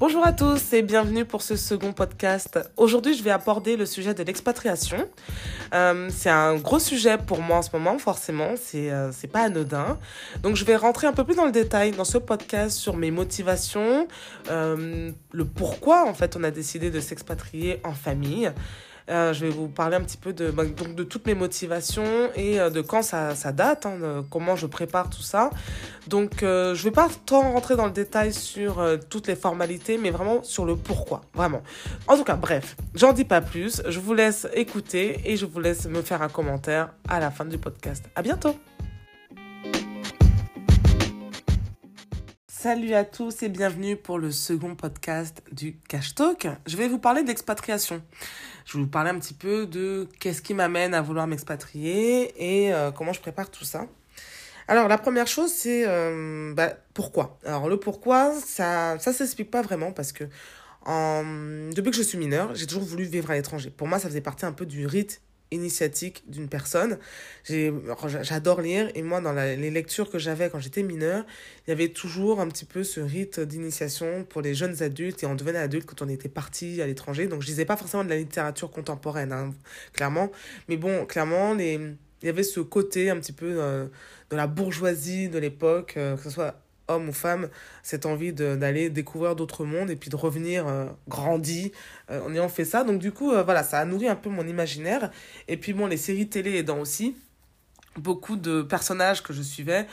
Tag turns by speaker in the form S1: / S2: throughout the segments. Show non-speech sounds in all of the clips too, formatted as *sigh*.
S1: Bonjour à tous et bienvenue pour ce second podcast. Aujourd'hui, je vais aborder le sujet de l'expatriation. Euh, c'est un gros sujet pour moi en ce moment, forcément, c'est euh, pas anodin. Donc, je vais rentrer un peu plus dans le détail dans ce podcast sur mes motivations, euh, le pourquoi en fait on a décidé de s'expatrier en famille. Euh, je vais vous parler un petit peu de, bah, donc de toutes mes motivations et euh, de quand ça, ça date, hein, comment je prépare tout ça. Donc, euh, je vais pas tant rentrer dans le détail sur toutes les formalités, mais vraiment sur le pourquoi, vraiment. En tout cas, bref, j'en dis pas plus. Je vous laisse écouter et je vous laisse me faire un commentaire à la fin du podcast. À bientôt. Salut à tous et bienvenue pour le second podcast du Cash Talk. Je vais vous parler d'expatriation. Je vais vous parler un petit peu de qu'est-ce qui m'amène à vouloir m'expatrier et euh, comment je prépare tout ça. Alors la première chose c'est euh, bah, pourquoi? Alors le pourquoi ça ça s'explique pas vraiment parce que depuis que je suis mineure j'ai toujours voulu vivre à l'étranger. Pour moi ça faisait partie un peu du rite initiatique d'une personne. J'adore lire et moi dans les lectures que j'avais quand j'étais mineure, il y avait toujours un petit peu ce rite d'initiation pour les jeunes adultes et on devenait adulte quand on était parti à l'étranger. Donc je lisais pas forcément de la littérature contemporaine, hein, clairement. Mais bon, clairement, les, il y avait ce côté un petit peu euh, de la bourgeoisie de l'époque, euh, que ce soit homme ou femme, cette envie d'aller découvrir d'autres mondes et puis de revenir euh, grandi euh, en ayant fait ça. Donc du coup, euh, voilà, ça a nourri un peu mon imaginaire. Et puis bon, les séries télé aidant aussi, beaucoup de personnages que je suivais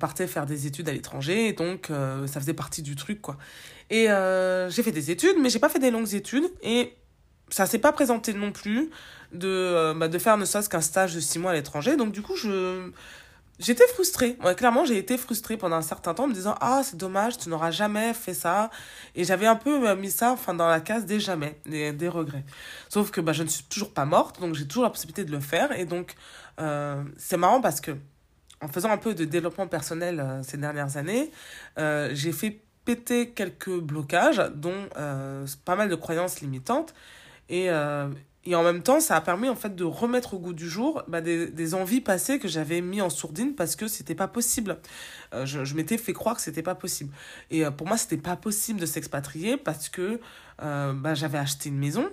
S1: partaient faire des études à l'étranger. Donc, ça faisait partie du truc, quoi. Et j'ai fait des études, mais j'ai pas fait des longues études. Et ça s'est pas présenté non plus de, bah, de faire ne serait-ce qu'un stage de six mois à l'étranger. Donc du coup, je... J'étais frustrée. Clairement, j'ai été frustrée pendant un certain temps en me disant Ah, c'est dommage, tu n'auras jamais fait ça. Et j'avais un peu euh, mis ça enfin, dans la case des jamais, des, regrets. Sauf que bah, je ne suis toujours pas morte, donc j'ai toujours la possibilité de le faire. Et donc, euh, c'est marrant parce que, en faisant un peu de développement personnel euh, ces dernières années, j'ai fait péter quelques blocages, dont pas mal de croyances limitantes. Et, et en même temps, ça a permis en fait de remettre au goût du jour bah, des, des envies passées que j'avais mis en sourdine parce que c'était pas possible. Euh, je m'étais fait croire que c'était pas possible. Et euh, pour moi, c'était pas possible de s'expatrier parce que euh, bah, j'avais acheté une maison,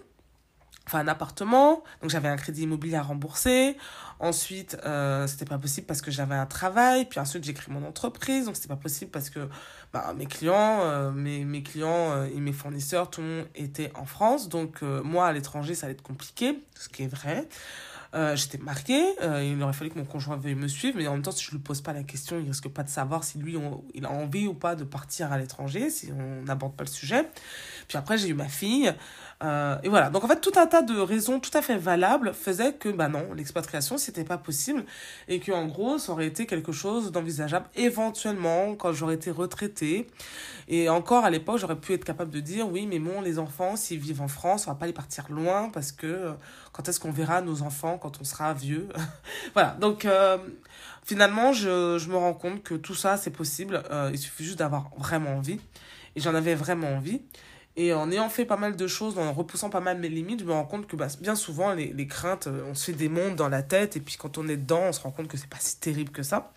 S1: enfin un appartement, donc j'avais un crédit immobilier à rembourser. Ensuite, euh, c'était pas possible parce que j'avais un travail. Puis ensuite, j'ai créé mon entreprise, donc c'était pas possible parce que bah, mes clients, euh, mes, mes clients euh, et mes fournisseurs, tout le monde était en France. Donc euh, moi, à l'étranger, ça allait être compliqué, ce qui est vrai. Euh, j'étais mariée, il aurait fallu que mon conjoint veuille me suivre, mais en même temps, si je lui pose pas la question, il risque pas de savoir si lui, on- il a envie ou pas de partir à l'étranger, si on n'aborde pas le sujet. Puis après, j'ai eu ma fille. Euh, et voilà. Donc en fait, tout un tas de raisons tout à fait valables faisaient que, bah non, l'expatriation, c'était pas possible. Et que, en gros, ça aurait été quelque chose d'envisageable éventuellement quand j'aurais été retraitée. Et encore à l'époque, j'aurais pu être capable de dire, oui, mais bon, les enfants, s'ils vivent en France, on va pas les partir loin parce que euh, quand est-ce qu'on verra nos enfants quand on sera vieux? *laughs* Voilà. Donc, euh, finalement, je, je me rends compte que tout ça, c'est possible. Euh, il suffit juste d'avoir vraiment envie. Et j'en avais vraiment envie. Et en ayant fait pas mal de choses, en repoussant pas mal mes limites, je me rends compte que bah, bien souvent, les, les craintes, euh, on se fait des mondes dans la tête, et puis quand on est dedans, on se rend compte que c'est pas si terrible que ça.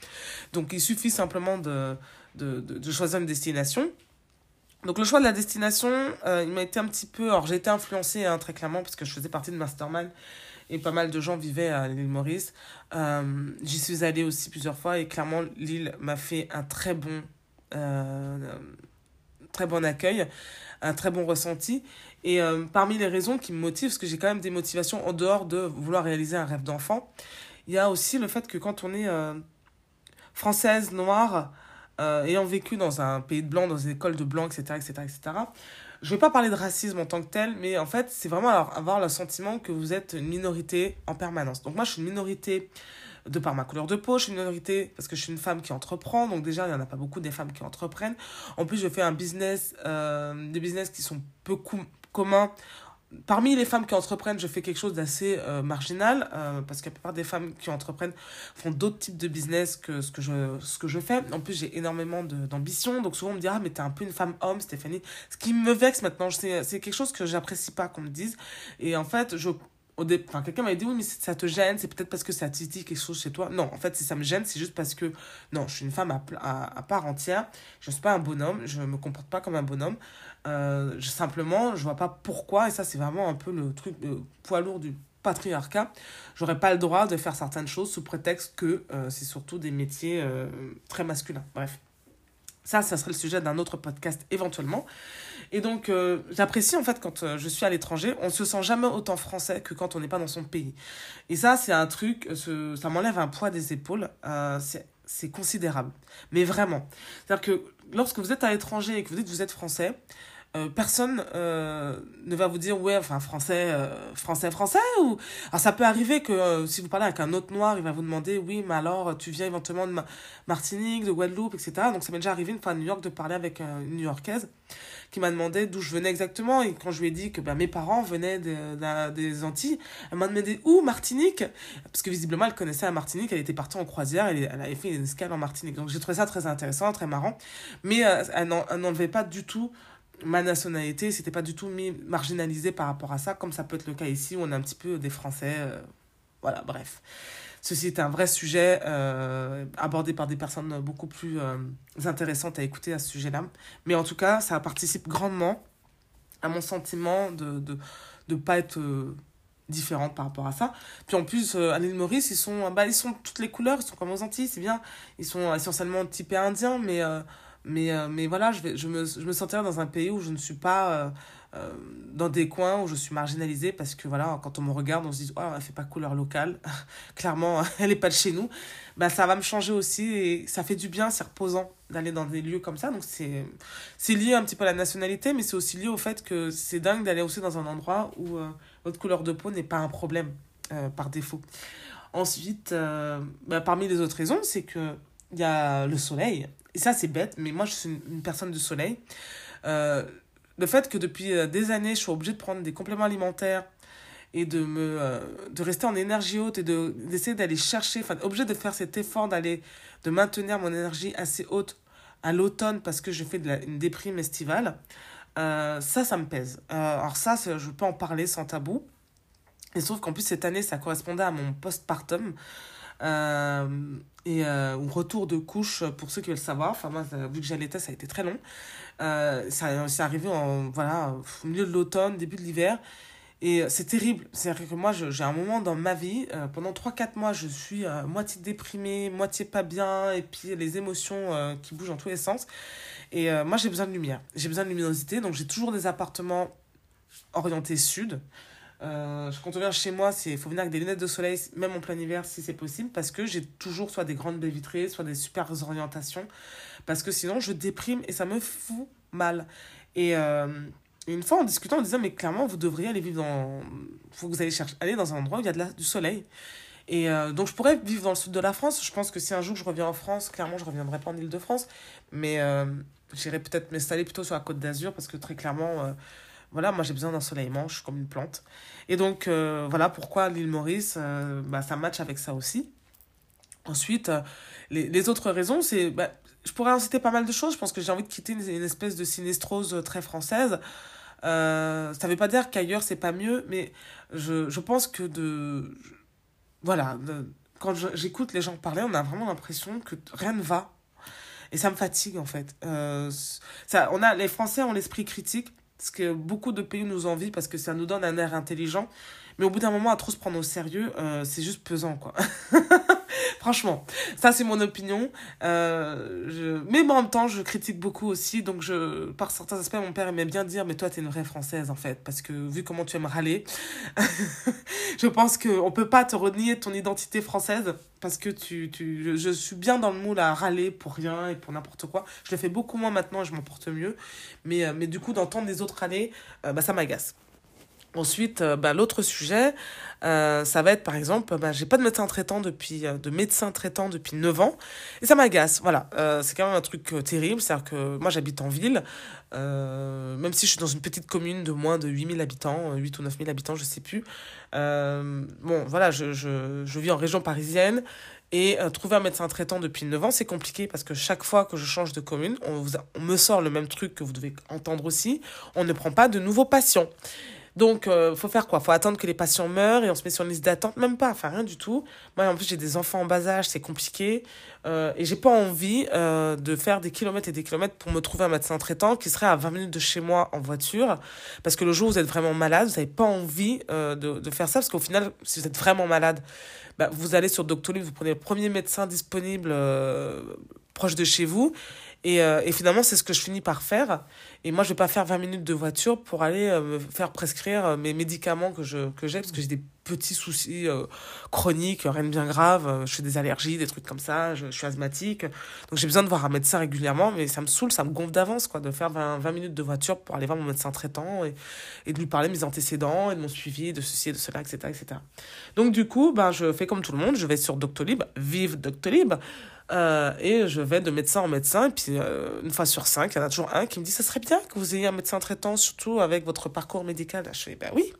S1: Donc il suffit simplement de, de, de, choisir une destination. Donc le choix de la destination, euh, il m'a été un petit peu... Alors j'ai été influencée hein, très clairement, parce que je faisais partie de Mastermind, et pas mal de gens vivaient à l'île Maurice. Euh, J'y suis allée aussi plusieurs fois, et clairement, l'île m'a fait un très bon... très bon accueil, un très bon ressenti. Et euh, parmi les raisons qui me motivent, parce que j'ai quand même des motivations en dehors de vouloir réaliser un rêve d'enfant, il y a aussi le fait que quand on est euh, française, noire, euh, ayant vécu dans un pays de blancs, dans une école de blancs, etc., etc., etc., je vais pas parler de racisme en tant que tel, mais en fait, c'est vraiment avoir le sentiment que vous êtes une minorité en permanence. Donc moi, je suis une minorité de par ma couleur de peau, je suis une minorité parce que je suis une femme qui entreprend, donc déjà, il n'y en a pas beaucoup des femmes qui entreprennent. En plus, je fais un business, euh, des business qui sont peu com- communs. Parmi les femmes qui entreprennent, je fais quelque chose d'assez euh, marginal, euh, parce que la plupart des femmes qui entreprennent font d'autres types de business que ce que je, ce que je fais. En plus, j'ai énormément d'ambition, donc souvent on me dit « Ah, mais t'es un peu une femme homme, Stéphanie ». Ce qui me vexe maintenant, c'est quelque chose que j'apprécie pas qu'on me dise. Et en fait, je enfin, quelqu'un m'a dit oui mais ça te gêne c'est peut-être parce que ça titille quelque chose chez toi. Non en fait si ça me gêne c'est juste parce que non je suis une femme à, part entière. Je suis pas un bonhomme je me comporte pas comme un bonhomme. Euh, je, simplement je vois pas pourquoi et ça c'est vraiment un peu le truc le poids lourd du patriarcat. J'aurais pas le droit de faire certaines choses sous prétexte que euh, c'est surtout des métiers euh, très masculins. Bref ça, ça serait le sujet d'un autre podcast éventuellement. Et donc, euh, j'apprécie en fait quand euh, je suis à l'étranger, on se sent jamais autant français que quand on n'est pas dans son pays. Et ça, c'est un truc, ce, ça m'enlève un poids des épaules. Euh, c'est considérable. Mais vraiment. C'est-à-dire que lorsque vous êtes à l'étranger et que vous dites que vous êtes français, euh, personne euh, ne va vous dire ouais enfin français euh, français français ou alors ça peut arriver que si vous parlez avec un autre noir il va vous demander oui mais alors tu viens éventuellement de Martinique de Guadeloupe etc donc ça m'est déjà arrivé une fois à New York de parler avec une New-Yorkaise qui m'a demandé d'où je venais exactement. Et quand je lui ai dit que ben, mes parents venaient de, des Antilles elle m'a demandé où Martinique? Parce que visiblement elle connaissait la Martinique. Elle était partie en croisière. Elle, elle avait fait une escale en Martinique. Donc j'ai trouvé ça très intéressant très marrant. Mais elle n'enlevait pas du tout ma nationalité, c'était pas du tout mis, marginalisé par rapport à ça, comme ça peut être le cas ici où on a un petit peu des Français. Euh, voilà, bref. Ceci est un vrai sujet euh, abordé par des personnes beaucoup plus euh, intéressantes à écouter à ce sujet-là. Mais en tout cas, ça participe grandement à mon sentiment de ne de, de pas être différente par rapport à ça. Puis en plus, à l'île Maurice, ils sont, bah, ils sont toutes les couleurs, ils sont comme aux Antilles, c'est bien. Ils sont essentiellement typés indiens, mais mais, euh, mais voilà, je, vais, je, me, je me sentirais dans un pays où je ne suis pas euh, euh, dans des coins où je suis marginalisée parce que voilà, quand on me regarde, on se dit, oh, elle fait pas couleur locale. *laughs* Clairement, *laughs* elle est pas de chez nous. Bah, ça va me changer aussi et ça fait du bien, c'est reposant d'aller dans des lieux comme ça. Donc c'est, c'est lié un petit peu à la nationalité, mais c'est aussi lié au fait que c'est dingue d'aller aussi dans un endroit où votre couleur de peau n'est pas un problème par défaut. Ensuite, bah, parmi les autres raisons, c'est que il y a le soleil. Et ça, c'est bête, mais moi, je suis une, personne du soleil. Euh, le fait que depuis euh, des années, je suis obligée de prendre des compléments alimentaires et de, me, euh, de rester en énergie haute et d'essayer d'aller chercher, enfin, obligée de faire cet effort d'aller, de maintenir mon énergie assez haute à l'automne parce que je fais de une déprime estivale, ça, ça me pèse. alors ça, je peux en parler sans tabou. Et sauf qu'en plus, cette année, ça correspondait à mon postpartum. Euh, et euh, ou retour de couche pour ceux qui veulent savoir. Enfin, moi, vu que j'allaitais, ça a été très long. Euh, ça c'est arrivé en, voilà, au milieu de l'automne, début de l'hiver. Et c'est terrible. C'est-à-dire que moi, j'ai un moment dans ma vie, pendant 3-4 mois, je suis moitié déprimée, moitié pas bien, et puis les émotions qui bougent dans tous les sens. Et moi, j'ai besoin de lumière. J'ai besoin de luminosité, donc j'ai toujours des appartements orientés sud. Euh, quand on vient chez moi, il faut venir avec des lunettes de soleil, même en plein hiver si c'est possible, parce que j'ai toujours soit des grandes baies vitrées, soit des super orientations, parce que sinon je déprime et ça me fout mal. Et euh, une fois en discutant, on disait, mais clairement, vous devriez aller vivre dans. faut que vous allez chercher, aller dans un endroit où il y a de la, du soleil. Et euh, donc je pourrais vivre dans le sud de la France. Je pense que si un jour je reviens en France, clairement je reviendrai pas en Ile-de-France, mais j'irai peut-être m'installer plutôt sur la côte d'Azur, parce que très clairement voilà, moi j'ai besoin d'ensoleillement, je suis comme une plante. Et donc, euh, voilà pourquoi l'île Maurice, euh, bah, ça match avec ça aussi. Ensuite, euh, les, les, autres raisons, c'est. Bah, je pourrais en citer pas mal de choses. Je pense que j'ai envie de quitter une, espèce de sinistrose très française. Euh, ça veut pas dire qu'ailleurs c'est pas mieux, mais je, je pense que de. Voilà, quand j'écoute les gens parler, on a vraiment l'impression que rien ne va. Et ça me fatigue en fait. ça, on a, les Français ont l'esprit critique ce que beaucoup de pays nous envient parce que ça nous donne un air intelligent. Mais au bout d'un moment, à trop se prendre au sérieux, euh, c'est juste pesant, quoi. *laughs* *laughs* Franchement, ça c'est mon opinion. Euh, je... Mais en même temps, je critique beaucoup aussi. Donc, je... par certains aspects, mon père aimait bien dire Mais toi, t'es une vraie française, en fait. Parce que vu comment tu aimes râler, *laughs* je pense qu'on peut pas te renier ton identité française. Parce que tu, tu, je, suis bien dans le moule à râler pour rien et pour n'importe quoi. Je le fais beaucoup moins maintenant et je m'en porte mieux. Mais, euh, mais du coup, d'entendre les autres râler, bah, ça m'agace. Ensuite, euh, bah, l'autre sujet, euh, ça va être par exemple, bah, j'ai pas de médecin traitant depuis, euh, de médecin traitant depuis 9 ans, et ça m'agace. Voilà, c'est quand même un truc terrible, c'est-à-dire que moi j'habite en ville, même si je suis dans une petite commune de moins de 8000 habitants, 8 ou 9000 habitants, je sais plus. bon, voilà, je, je, je vis en région parisienne, et trouver un médecin traitant depuis 9 ans, c'est compliqué parce que chaque fois que je change de commune, on, on me sort le même truc que vous devez entendre aussi, on ne prend pas de nouveaux patients. Donc, il faut faire quoi? Faut attendre que les patients meurent et on se met sur une liste d'attente? Même pas, enfin rien du tout. Moi, en plus, j'ai des enfants en bas âge, c'est compliqué. Euh, et j'ai pas envie euh, de faire des kilomètres et des kilomètres pour me trouver un médecin traitant qui serait à 20 minutes de chez moi en voiture. Parce que le jour où vous êtes vraiment malade, vous n'avez pas envie euh, de, de faire ça. Parce qu'au final, si vous êtes vraiment malade, bah, vous allez sur Doctolib, vous prenez le premier médecin disponible euh, proche de chez vous. Et, euh, et finalement, c'est ce que je finis par faire. Et moi, je vais pas faire 20 minutes de voiture pour aller euh, me faire prescrire euh, mes médicaments que je que j'ai parce que j'ai des petits soucis chroniques, rien de bien grave. Je fais des allergies, des trucs comme ça. Je, suis asthmatique. Donc, j'ai besoin de voir un médecin régulièrement. Mais ça me saoule, ça me gonfle d'avance, quoi, de faire 20, 20 minutes de voiture pour aller voir mon médecin traitant et, et de lui parler de mes antécédents et de mon suivi, de ceci et de cela, etc., etc. Donc, du coup, ben, je fais comme tout le monde. Je vais sur Doctolib, vive Doctolib. Euh, et je vais de médecin en médecin. Et puis, euh, une fois sur cinq, il y en a toujours un qui me dit Ça serait bien que vous ayez un médecin traitant, surtout avec votre parcours médical. je fais Ben oui.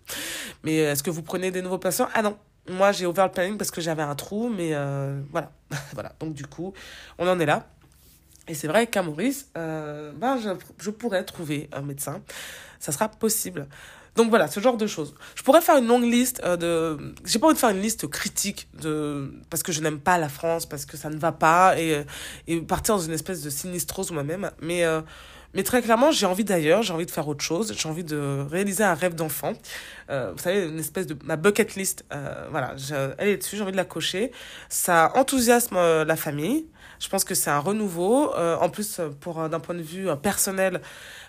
S1: Mais est-ce que vous prenez des nouveaux patients? Ah non. Moi, j'ai ouvert le planning parce que j'avais un trou, mais euh, voilà. *laughs* voilà. Donc, du coup, on en est là. Et c'est vrai qu'à Maurice, euh, ben, je, je pourrais trouver un médecin. Ça sera possible. Donc voilà, ce genre de choses. Je pourrais faire une longue liste euh, de... J'ai pas envie de faire une liste critique de... parce que je n'aime pas la France, parce que ça ne va pas, et, et partir dans une espèce de sinistrose moi-même. Mais, euh, mais très clairement, j'ai envie d'ailleurs, j'ai envie de faire autre chose, j'ai envie de réaliser un rêve d'enfant. Euh, vous savez, une espèce de... Ma bucket list, voilà, je, elle est dessus, j'ai envie de la cocher. Ça enthousiasme la famille. Je pense que c'est un renouveau. En plus, pour d'un point de vue personnel,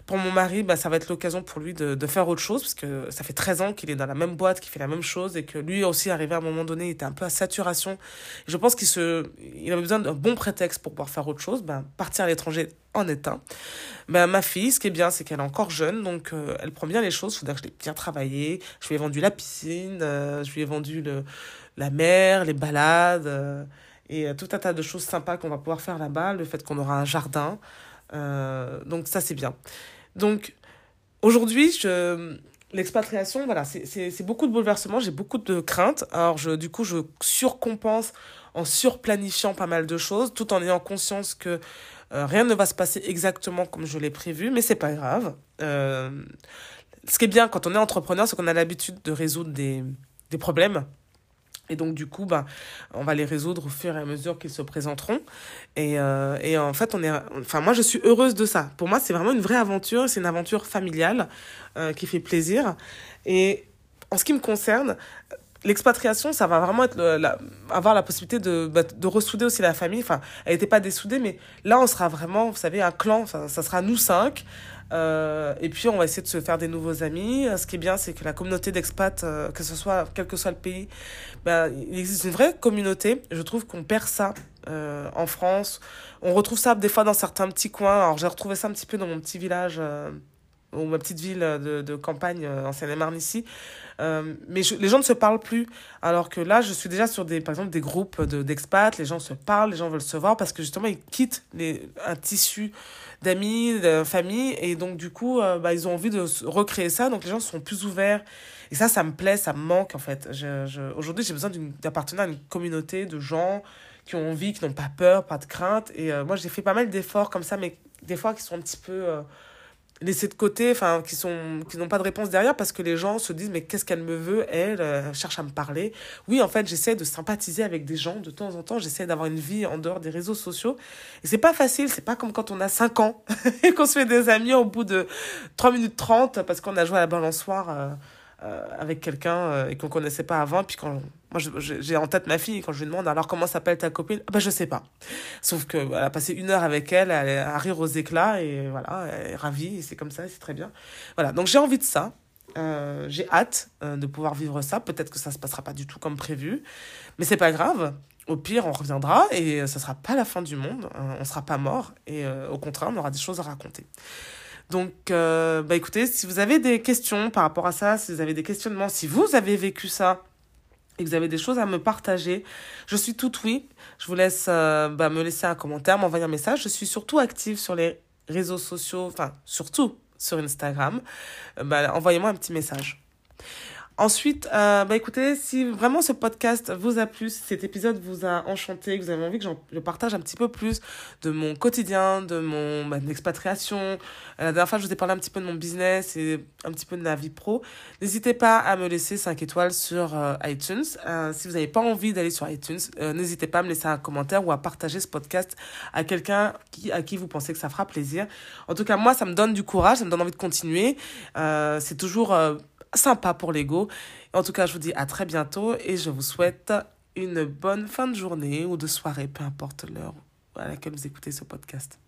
S1: pour mon mari, bah, ça va être l'occasion pour lui de, faire autre chose, parce que ça fait 13 ans qu'il est dans la même boîte, qu'il fait la même chose, et que lui aussi, arrivé à un moment donné, il était un peu à saturation. Je pense qu'il se, il avait besoin d'un bon prétexte pour pouvoir faire autre chose. Ben, partir à l'étranger en est un. Ben, ma fille, ce qui est bien, c'est qu'elle est encore jeune, donc euh, elle prend bien les choses. Il faudra que je l'ai bien travaillé. Je lui ai vendu la piscine, euh, je lui ai vendu le, la mer, les balades, euh, et tout un tas de choses sympas qu'on va pouvoir faire là-bas. Le fait qu'on aura un jardin. donc ça, c'est bien. Donc, aujourd'hui, je... l'expatriation, voilà, c'est beaucoup de bouleversements, j'ai beaucoup de craintes. Alors, je, du coup, je surcompense en surplanifiant pas mal de choses, tout en ayant conscience que euh, rien ne va se passer exactement comme je l'ai prévu, mais c'est pas grave. Euh, ce qui est bien quand on est entrepreneur, c'est qu'on a l'habitude de résoudre des, des problèmes et donc, du coup, bah, on va les résoudre au fur et à mesure qu'ils se présenteront. Et, euh, et en fait, on est, enfin, moi, je suis heureuse de ça. Pour moi, c'est vraiment une vraie aventure. C'est une aventure familiale euh, qui fait plaisir. Et en ce qui me concerne, l'expatriation, ça va vraiment être la, avoir la possibilité de, bah, de ressouder aussi la famille. Enfin, elle n'était pas dessoudée, mais là, on sera vraiment, vous savez, un clan. Enfin, ça sera nous cinq. Euh, et puis, on va essayer de se faire des nouveaux amis. Ce qui est bien, c'est que la communauté d'expats, euh, que ce soit, quel que soit le pays, ben, il existe une vraie communauté. Je trouve qu'on perd ça euh, en France. On retrouve ça des fois dans certains petits coins. Alors, j'ai retrouvé ça un petit peu dans mon petit village, euh, ou ma petite ville de, de campagne euh, en Seine-et-Marne ici. Euh, mais les gens ne se parlent plus. Alors que là, je suis déjà sur des, par exemple, des groupes de, d'expats. Les gens se parlent, les gens veulent se voir parce que justement, ils quittent les, un tissu d'amis, de famille. Et donc, du coup, euh, bah, ils ont envie de recréer ça. Donc, les gens sont plus ouverts. Et ça, ça me plaît, ça me manque, en fait. Je, je, aujourd'hui, j'ai besoin d'appartenir à une communauté de gens qui ont envie, qui n'ont pas peur, pas de crainte. Et euh, moi, j'ai fait pas mal d'efforts comme ça, mais des fois qui sont un petit peu euh, laissés de côté, enfin, qui sont qui n'ont pas de réponse derrière parce que les gens se disent mais qu'est-ce qu'elle me veut elle, euh, cherche à me parler. Oui, en fait, j'essaie de sympathiser avec des gens de temps en temps, j'essaie d'avoir une vie en dehors des réseaux sociaux. Et c'est pas facile, c'est pas comme quand on a 5 ans *laughs* et qu'on se fait des amis au bout de 3 minutes 30 parce qu'on a joué à la balançoire euh, avec quelqu'un euh, et qu'on connaissait pas avant puis quand moi j'ai en tête ma fille quand je lui demande alors comment s'appelle ta copine? Ah, bah je sais pas. Sauf que elle a passé une heure avec elle elle a rire aux éclats et voilà elle est ravie c'est comme ça c'est très bien. Voilà donc j'ai envie de ça. Euh, j'ai hâte euh, de pouvoir vivre ça. Peut-être que ça se passera pas du tout comme prévu mais c'est pas grave. Au pire, on reviendra et ça sera pas la fin du monde. On sera pas mort et au contraire, on aura des choses à raconter. Donc, euh, bah écoutez, si vous avez des questions par rapport à ça, si vous avez des questionnements, si vous avez vécu ça et que vous avez des choses à me partager, je suis toute oui. Je vous laisse euh, bah, me laisser un commentaire, m'envoyer un message. Je suis surtout active sur les réseaux sociaux, enfin surtout sur Instagram. Euh, bah, envoyez-moi un petit message. Ensuite, euh, bah écoutez, si vraiment ce podcast vous a plu, si cet épisode vous a enchanté, que vous avez envie que je partage un petit peu plus de mon quotidien, de mon bah, expatriation, euh, la dernière fois je vous ai parlé un petit peu de mon business et un petit peu de la vie pro, n'hésitez pas à me laisser 5 étoiles sur euh, iTunes. Si vous n'avez pas envie d'aller sur iTunes, n'hésitez pas à me laisser un commentaire ou à partager ce podcast à quelqu'un qui, à qui vous pensez que ça fera plaisir. En tout cas, moi, ça me donne du courage, ça me donne envie de continuer. c'est toujours sympa pour l'ego. En tout cas, je vous dis à très bientôt et je vous souhaite une bonne fin de journée ou de soirée, peu importe l'heure à laquelle vous écoutez ce podcast.